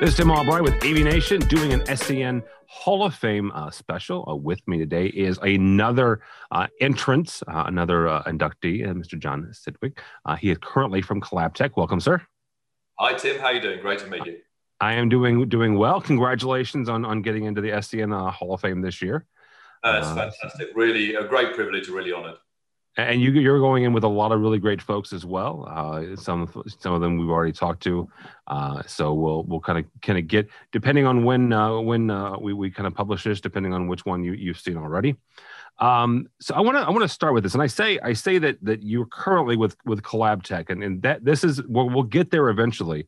This is Tim Albright with AV Nation doing an SCN Hall of Fame uh, special. Uh, with me today is another uh, entrant, uh, another uh, inductee, uh, Mr. Jon Sidwick. he is currently from Collab Tech. Welcome, sir. Hi, Tim. How you doing? Great to meet you. I am doing doing well. Congratulations on on getting into the SCN Hall of Fame this year. it's fantastic. Really, a great privilege. Really honored and you you're going in with a lot of really great folks as well. Uh, some some of them we've already talked to, uh, so we'll we'll kind of kind of get depending on when uh, when uh, we we kind of publish this, depending on which one you you've seen already. Um, so I want to I want to start with this, and I say I say that that you're currently with with Collab Tech, and and that this is we'll, we'll get there eventually.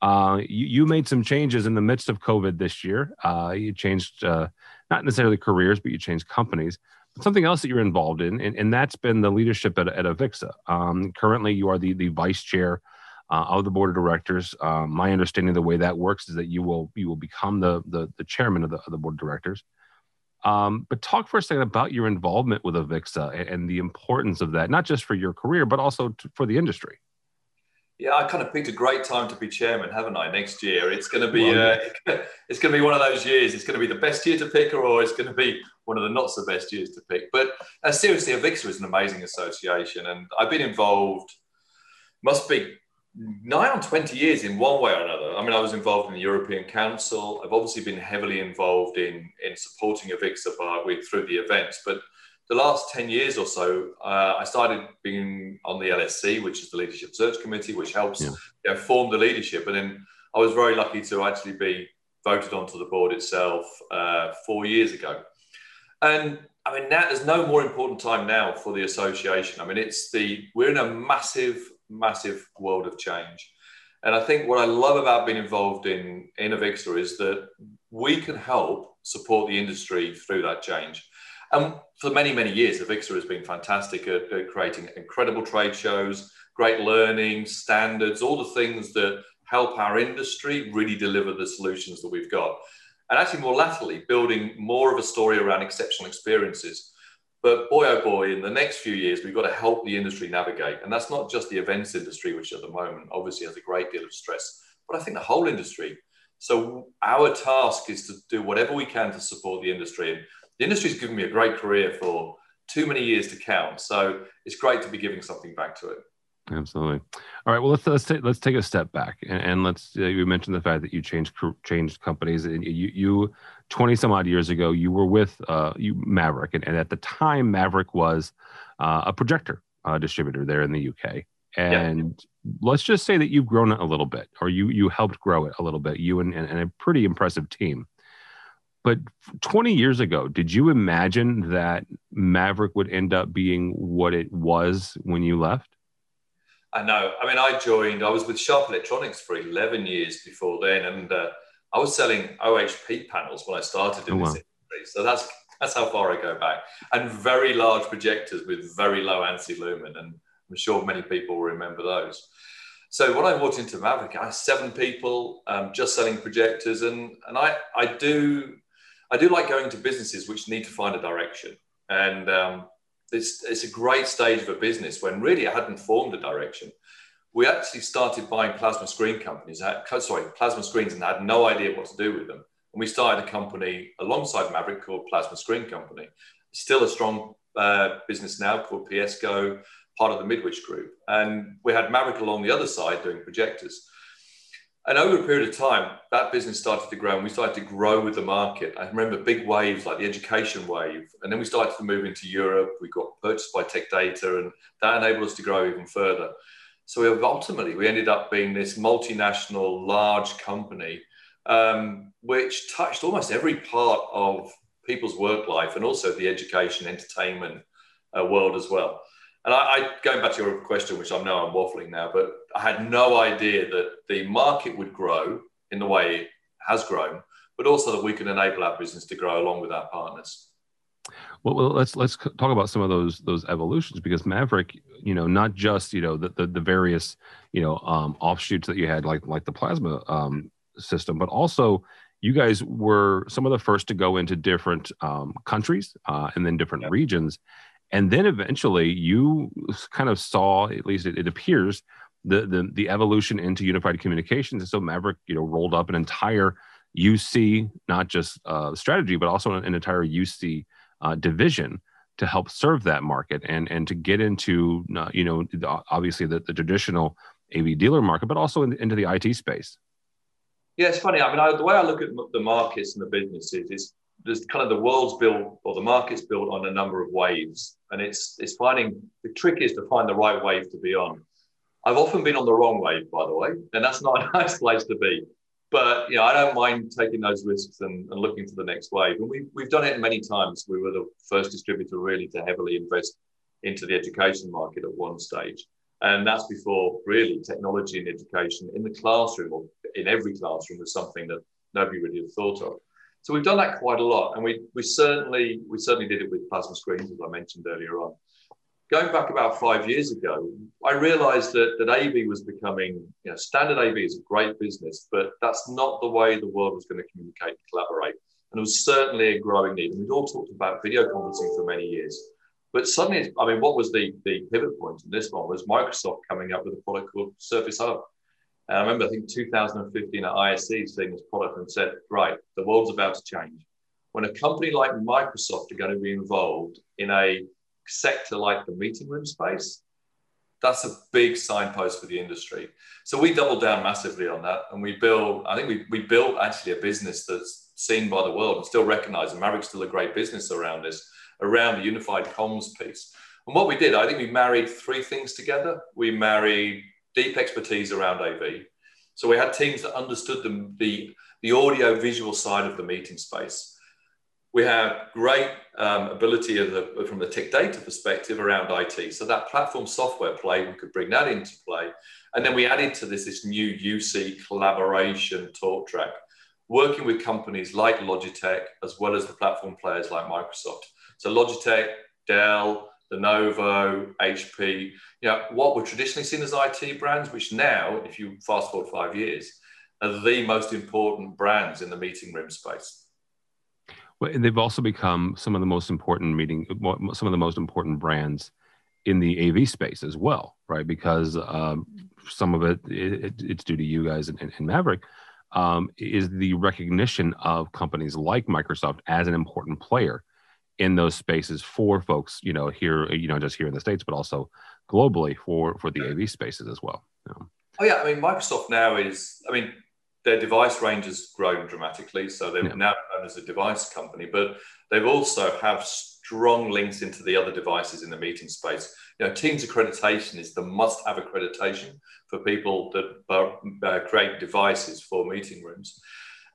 Uh, you, you made some changes in the midst of COVID this year. Uh, you changed not necessarily careers, but you changed companies something else that you're involved in, and, and that's been the leadership at, at Avixa. Um, currently, you are the, the vice chair uh, of the board of directors. Um, my understanding of the way that works is that you will you will become the the, the chairman of the, of the board of directors. Um, but talk for a second about your involvement with Avixa and, and the importance of that, not just for your career, but also to, for the industry. Yeah, I kind of picked a great time to be chairman, haven't I? Next year, it's going to be uh, it's going to be one of those years. It's going to be the best year to pick, or it's going to be one of the not so best years to pick. But uh, seriously, Avixa is an amazing association, and I've been involved. Must be nigh on 20 years in one way or another. I mean, I was involved in the European Council. I've obviously been heavily involved in in supporting Avixa by with through the events, but the last 10 years or so, uh, I started being on the LSC, which is the Leadership Search Committee, which helps yeah. you know, form the leadership. And then I was very lucky to actually be voted onto the board itself uh, four years ago. And I mean, now there's no more important time now for the association. I mean, it's the we're in a massive, massive world of change. And I think what I love about being involved in in is that we can help support the industry through that change. And for many, many years, Avixa has been fantastic at, at creating incredible trade shows, great learning, standards, all the things that help our industry really deliver the solutions that we've got. And actually, more latterly, building more of a story around exceptional experiences. But boy, oh boy, in the next few years, we've got to help the industry navigate. And that's not just the events industry, which at the moment obviously has a great deal of stress, but I think the whole industry. So our task is to do whatever we can to support the industry. And the industry's given me a great career for too many years to count. So it's great to be giving something back to it. Absolutely. All right. Well, let's let's take let's take a step back and, and let's. Uh, you mentioned the fact that you changed changed companies. And you you twenty some odd years ago, you were with uh, you Maverick, and, and at the time, Maverick was uh, a projector uh, distributor there in the UK. And yeah. let's just say that you've grown it a little bit, or you you helped grow it a little bit. You and, and, and a pretty impressive team. But 20 years ago, did you imagine that Maverick would end up being what it was when you left? I know. I mean, I joined, I was with Sharp Electronics for 11 years before then, and uh, I was selling OHP panels when I started in oh, this industry. So that's that's how far I go back. And very large projectors with very low ANSI lumen. And I'm sure many people remember those. So when I walked into Maverick, I had seven people um, just selling projectors. And, and I, I do I do like going to businesses which need to find a direction. And um, it's, it's a great stage of a business when really I hadn't formed a direction. We actually started buying plasma screen companies, sorry, plasma screens, and had no idea what to do with them. And we started a company alongside Maverick called Plasma Screen Company. Still a strong uh, business now called PSCo, part of the Midwich Group. And we had Maverick along the other side doing projectors. And over a period of time, that business started to grow and we started to grow with the market. I remember big waves like the education wave. And then we started to move into Europe. We got purchased by Tech Data and that enabled us to grow even further. So we ultimately, we ended up being this multinational, large company, um, which touched almost every part of people's work life and also the education, entertainment uh, world as well. And I, I, going back to your question, which I know I'm waffling now, but I had no idea that the market would grow in the way it has grown, but also that we can enable our business to grow along with our partners. Well, well, let's let's talk about some of those those evolutions because Maverick, you know, not just you know the the, the various you know um, offshoots that you had like like the plasma um, system, but also you guys were some of the first to go into different um, countries uh, and then different regions and then eventually you kind of saw at least it, it appears the the the evolution into unified communications. And so Maverick, you know, rolled up an entire UC, not just uh, strategy, but also an, an entire UC uh, division to help serve that market and and to get into uh, you know obviously the, the traditional AV dealer market, but also in, into the IT space. Yeah, it's funny. I mean, I, the way I look at the markets and the businesses is there's kind of the world's built or the market's built on a number of waves, and it's it's finding the trick is to find the right wave to be on. I've often been on the wrong wave, by the way, and that's not a nice place to be. But you know, I don't mind taking those risks and, and looking to the next wave. And we've we've done it many times. We were the first distributor really to heavily invest into the education market at one stage. And that's before really technology and education in the classroom or in every classroom was something that nobody really had thought of. So we've done that quite a lot, and we we certainly we certainly did it with plasma screens, as I mentioned earlier on. Going back about five years ago, I realised that that AV was becoming, you know, standard AV is a great business, but that's not the way the world was going to communicate and collaborate. And it was certainly a growing need. And we'd all talked about video conferencing for many years. But suddenly, I mean, what was the, the pivot point in this one was Microsoft coming up with a product called Surface Hub. And I remember, I think 2015 at ISE seeing this product and said, right, the world's about to change. When a company like Microsoft are going to be involved in a sector like the meeting room space, that's a big signpost for the industry. So we doubled down massively on that, and we built. I think we we built actually a business that's seen by the world and still recognized. And Maverick's still a great business around this, around the unified comms piece. And what we did, I think we married three things together. We married deep expertise around AV. So we had teams that understood the, the, the audio visual side of the meeting space. We have great um, ability the, from the tech data perspective around IT. So that platform software play, we could bring that into play. And then we added to this this new UC collaboration talk track, working with companies like Logitech, as well as the platform players like Microsoft. So Logitech, Dell, Lenovo, HP, you know, what were traditionally seen as IT brands, which now, if you fast forward five years, are the most important brands in the meeting room space. Well, and they've also become some of the most important meeting, some of the most important brands in the AV space as well, right? Because um, some of it, it, it's due to you guys and, and Maverick, um, is the recognition of companies like Microsoft as an important player in those spaces for folks, you know, here, you know, just here in the States, but also globally for, for the AV spaces as well. You know. Oh yeah. I mean, Microsoft now is, I mean, their device range has grown dramatically. So they're yeah. now known as a device company, but they've also have strong links into the other devices in the meeting space. You know, Teams accreditation is the must-have accreditation for people that uh, create devices for meeting rooms.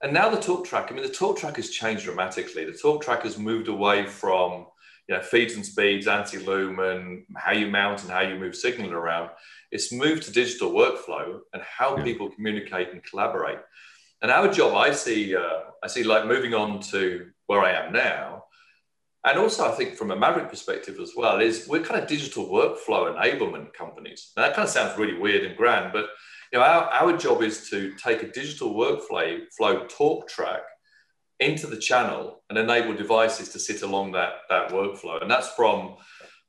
And now the talk track, I mean, the talk track has changed dramatically. The talk track has moved away from you know, feeds and speeds, ANSI lumen, how you mount and how you move signal around. It's moved to digital workflow and how yeah. people communicate and collaborate. And our job, I see, uh, I see like moving on to where I am now, and also I think from a Maverick perspective as well, is we're kind of digital workflow enablement companies. Now that kind of sounds really weird and grand, but you know, our, our job is to take a digital workflow flow talk track into the channel and enable devices to sit along that, that workflow. And that's from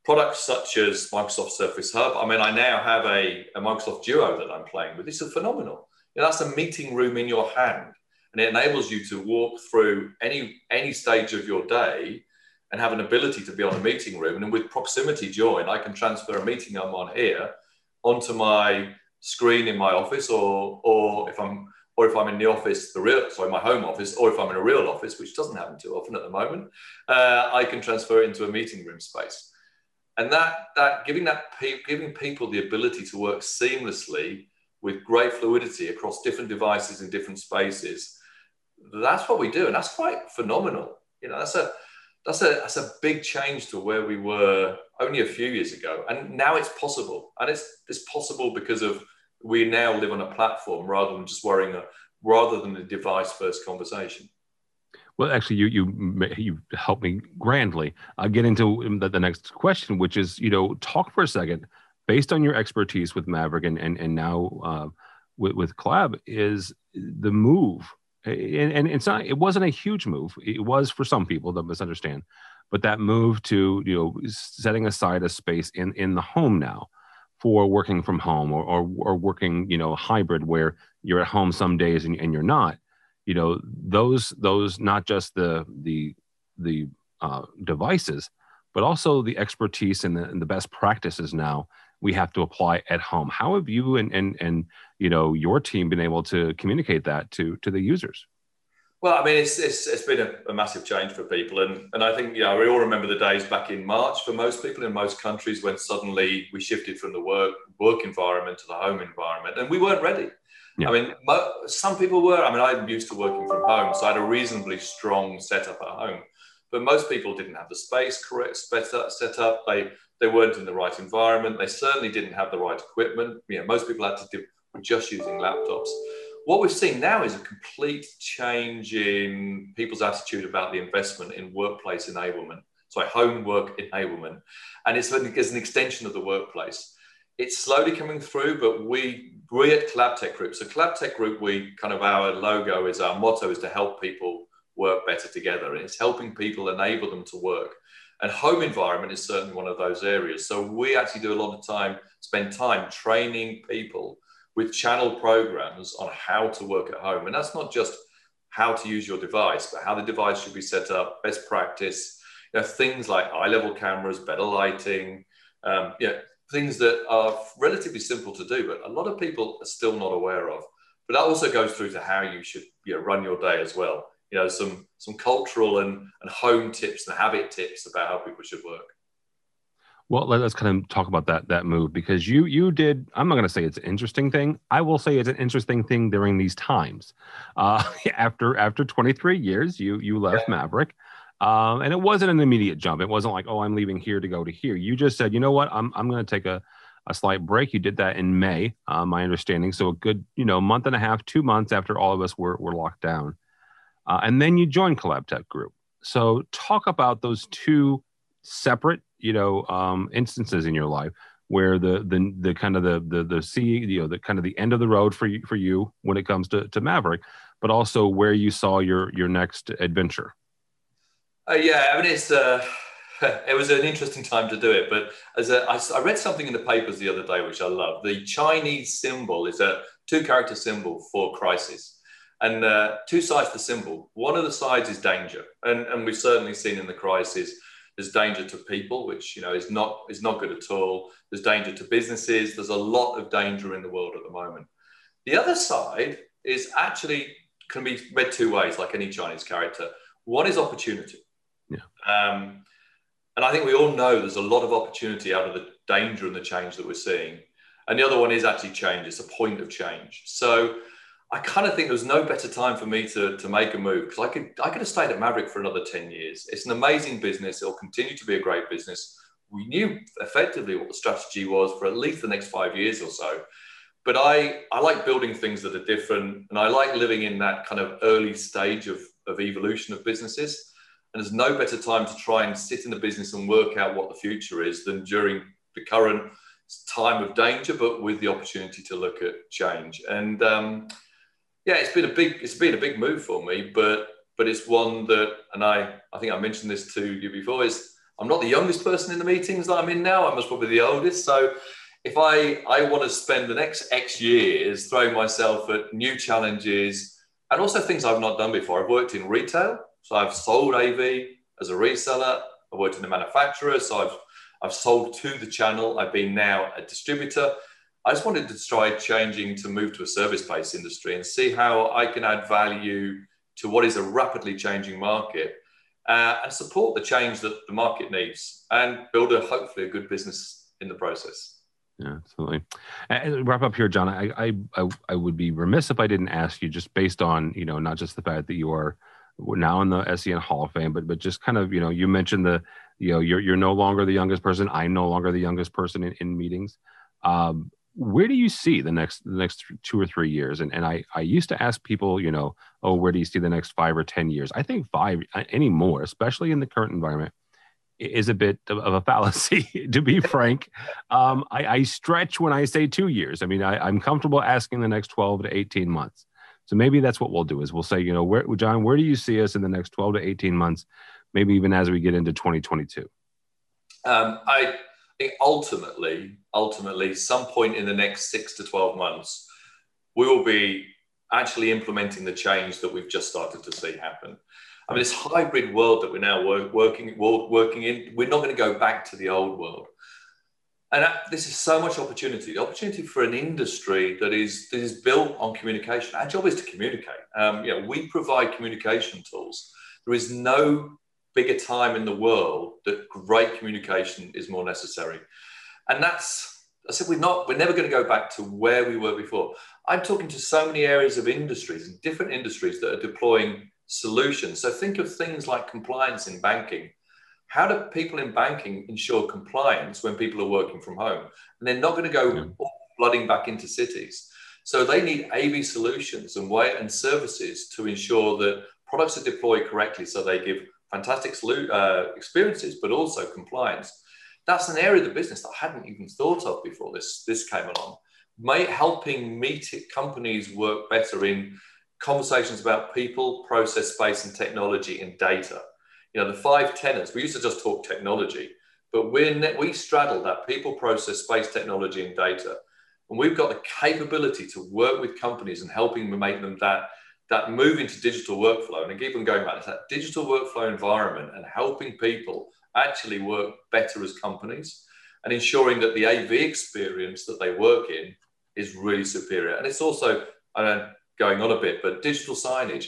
products such as Microsoft Surface Hub. I mean, I now have a, a Microsoft Duo that I'm playing with. It's phenomenal. You know, that's a meeting room in your hand. And it enables you to walk through any, any stage of your day and have an ability to be on a meeting room. And with proximity join, I can transfer a meeting I'm on here onto my screen in my office, or or if I'm or if I'm in the office, the real sorry, my home office, or if I'm in a real office, which doesn't happen too often at the moment, uh, I can transfer it into a meeting room space. And that that giving that giving people the ability to work seamlessly with great fluidity across different devices in different spaces, that's what we do, and that's quite phenomenal. You know, that's a that's a that's a big change to where we were only a few years ago, and now it's possible, and it's it's possible because of we now live on a platform rather than just worrying a, rather than a device first conversation. Well, actually, you you you helped me grandly. I'll get into the, the next question, which is you know talk for a second based on your expertise with Maverick and and and now uh, with with Collab is the move and, and it's not it wasn't a huge move. It was for some people that misunderstand. But that move to you know setting aside a space in in the home now for working from home or, or, or working, you know, hybrid where you're at home some days and, and you're not, you know, those, those, not just the, the, the uh, devices, but also the expertise and the, and the best practices now we have to apply at home. How have you and, and, and, you know, your team been able to communicate that to, to the users? Well, I mean, it's, it's, it's been a, a, massive change for people. And, and I think, you know, we all remember the days back in March for most people in most countries when suddenly we shifted from the work, work environment to the home environment and we weren't ready. Yeah. I mean, mo- some people were. I mean, I'm used to working from home, so I had a reasonably strong setup at home. But most people didn't have the space correct set up. Set up. They they weren't in the right environment. They certainly didn't have the right equipment. You know, most people had to do just using laptops. What we've seen now is a complete change in people's attitude about the investment in workplace enablement. So homework enablement. And it's it's an extension of the workplace. It's slowly coming through, but we, we at CollabTech Group, so CollabTech Group, we kind of our logo is our motto is to help people work better together. And it's helping people enable them to work. And home environment is certainly one of those areas. So we actually do a lot of time, spend time training people with channel programs on how to work at home. And that's not just how to use your device, but how the device should be set up, best practice, you know, things like eye level cameras, better lighting, um, you know, things that are relatively simple to do, but a lot of people are still not aware of. But that also goes through to how you should you know, run your day as well. You know, some some cultural and, and home tips and habit tips about how people should work. Well, let's kind of talk about that that move because you you did. I'm not going to say it's an interesting thing. I will say it's an interesting thing during these times. Uh, after after 23 years, you you left yeah. Maverick, um, and it wasn't an immediate jump. It wasn't like oh I'm leaving here to go to here. You just said you know what I'm I'm going to take a a slight break. You did that in May, uh, my understanding. So a good you know month and a half, two months after all of us were were locked down, uh, and then you joined CollabTech Group. So talk about those two separate you know um, instances in your life where the the the kind of the the the sea you know the kind of the end of the road for you for you when it comes to, to Maverick, but also where you saw your your next adventure. Uh, yeah, I mean it's uh, it was an interesting time to do it, but as a, I, I read something in the papers the other day which I love. The Chinese symbol is a two character symbol for crisis, and uh, two sides to the symbol. One of the sides is danger, and and we've certainly seen in the crisis there's danger to people, which you know is not is not good at all. There's danger to businesses. There's a lot of danger in the world at the moment. The other side is actually can be read two ways, like any Chinese character. One is opportunity. Yeah. Um, and I think we all know there's a lot of opportunity out of the danger and the change that we're seeing. And the other one is actually change. It's a point of change. So I kind of think there was no better time for me to, to make a move because I could I could have stayed at Maverick for another 10 years. It's an amazing business. It'll continue to be a great business. We knew effectively what the strategy was for at least the next five years or so. But I, I like building things that are different and I like living in that kind of early stage of, of evolution of businesses. And there's no better time to try and sit in the business and work out what the future is than during the current time of danger, but with the opportunity to look at change. And um, yeah, it's been a big it's been a big move for me, but but it's one that, and I I think I mentioned this to you before. Is I'm not the youngest person in the meetings that I'm in now. I'm most probably the oldest. So if I I want to spend the next X years throwing myself at new challenges and also things I've not done before. I've worked in retail, so I've sold AV as a reseller. I've worked in the manufacturer, so I've I've sold to the channel. I've been now a distributor. I just wanted to try changing to move to a service-based industry and see how I can add value to what is a rapidly changing market uh, and support the change that the market needs and build a hopefully a good business in the process. Yeah, absolutely. And wrap up here, Jon. I, I I would be remiss if I didn't ask you, just based on you know not just the fact that you are now in the SCN Hall of Fame, but but just kind of you know you mentioned the you know you're you're no longer the youngest person. I'm no longer the youngest person in, in meetings. Um, where do you see the next the next two or three years? And, and I, I used to ask people you know oh where do you see the next five or ten years? I think five uh, anymore especially in the current environment is a bit of, a fallacy to be frank. Um, I, I, stretch when i say two years. I mean I, i'm comfortable asking the next 12 to 18 months. So maybe that's what we'll do is we'll say you know where jon where do you see us in the next 12 to 18 months maybe even as we get into 2022 um, I think ultimately, ultimately, some point in the next six to 12 months, we will be actually implementing the change that we've just started to see happen. I mean, this hybrid world that we're now work, working working in, we're not going to go back to the old world. And this is so much opportunity. The opportunity for an industry that is that is built on communication. Our job is to communicate. Um, you know, we provide communication tools. There is no bigger time in the world that great communication is more necessary. And that's I said we're not we're never going to go back to where we were before. I'm talking to so many areas of industries and different industries that are deploying solutions. So think of things like compliance in banking. How do people in banking ensure compliance when people are working from home? And they're not going to go yeah. flooding back into cities. So they need AV solutions and way and services to ensure that products are deployed correctly so they give fantastic uh, experiences, but also compliance. That's an area of the business that I hadn't even thought of before this, this came along. May, helping meet companies work better in conversations about people, process, space, and technology and data. You know, the five tenants, we used to just talk technology, but we're we straddle that people, process, space, technology, and data. And we've got the capability to work with companies and helping them make them that, that move into digital workflow. And I keep on going back to that digital workflow environment and helping people actually work better as companies and ensuring that the AV experience that they work in is really superior. And it's also, I know going on a bit, but digital signage,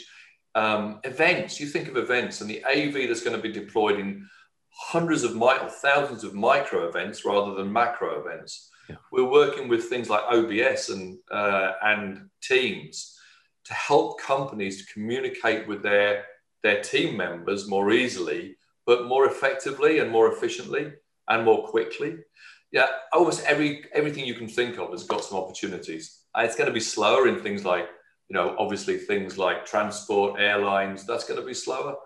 um, events, you think of events and the AV that's going to be deployed in hundreds of micro, thousands of micro events rather than macro events. Yeah. We're working with things like OBS and, uh, and Teams to help companies to communicate with their, their team members more easily, but more effectively and more efficiently and more quickly. Yeah, almost every everything you can think of has got some opportunities. Uh, it's going to be slower in things like you know, obviously things like transport, airlines, that's going to be slower.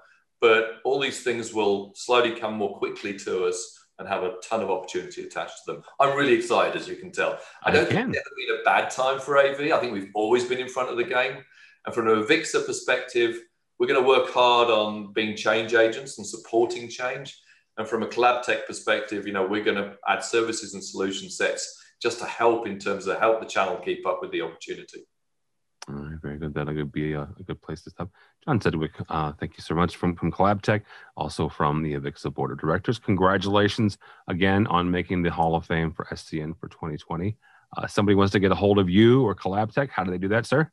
But all these things will slowly come more quickly to us and have a ton of opportunity attached to them. I'm really excited, as you can tell. I don't think it's been a bad time for AV. I think we've always been in front of the game. And from a Avixa perspective, we're going to work hard on being change agents and supporting change. And from a collab tech perspective, you know, we're going to add services and solution sets just to help in terms of help the channel keep up with the opportunity. All right, very good. That'll be a, a, good place to stop. Jon Sidwick, uh, thank you so much from from Collabtech, also from the Avixa Board of Directors. Congratulations again on making the Hall of Fame for SCN for 2020. Uh, somebody wants to get a hold of you or Collabtech. How do they do that, sir?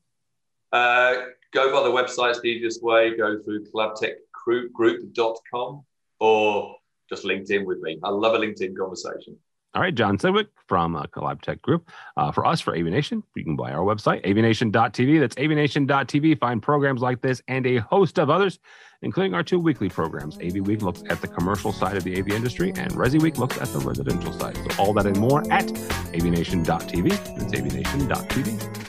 Uh, go by the website. the easiest way. Go through collabtechgroup.com or just LinkedIn with me. I love a LinkedIn conversation. All right, Jon Sidwick from uh, Collabtech Group. Uh, for us, for AV Nation, you can buy our website, avnation.tv. That's avnation.tv. Find programs like this and a host of others, including our two weekly programs. AV Week looks at the commercial side of the AV industry, and Resi Week looks at the residential side. So all that and more at avnation.tv. That's avnation.tv.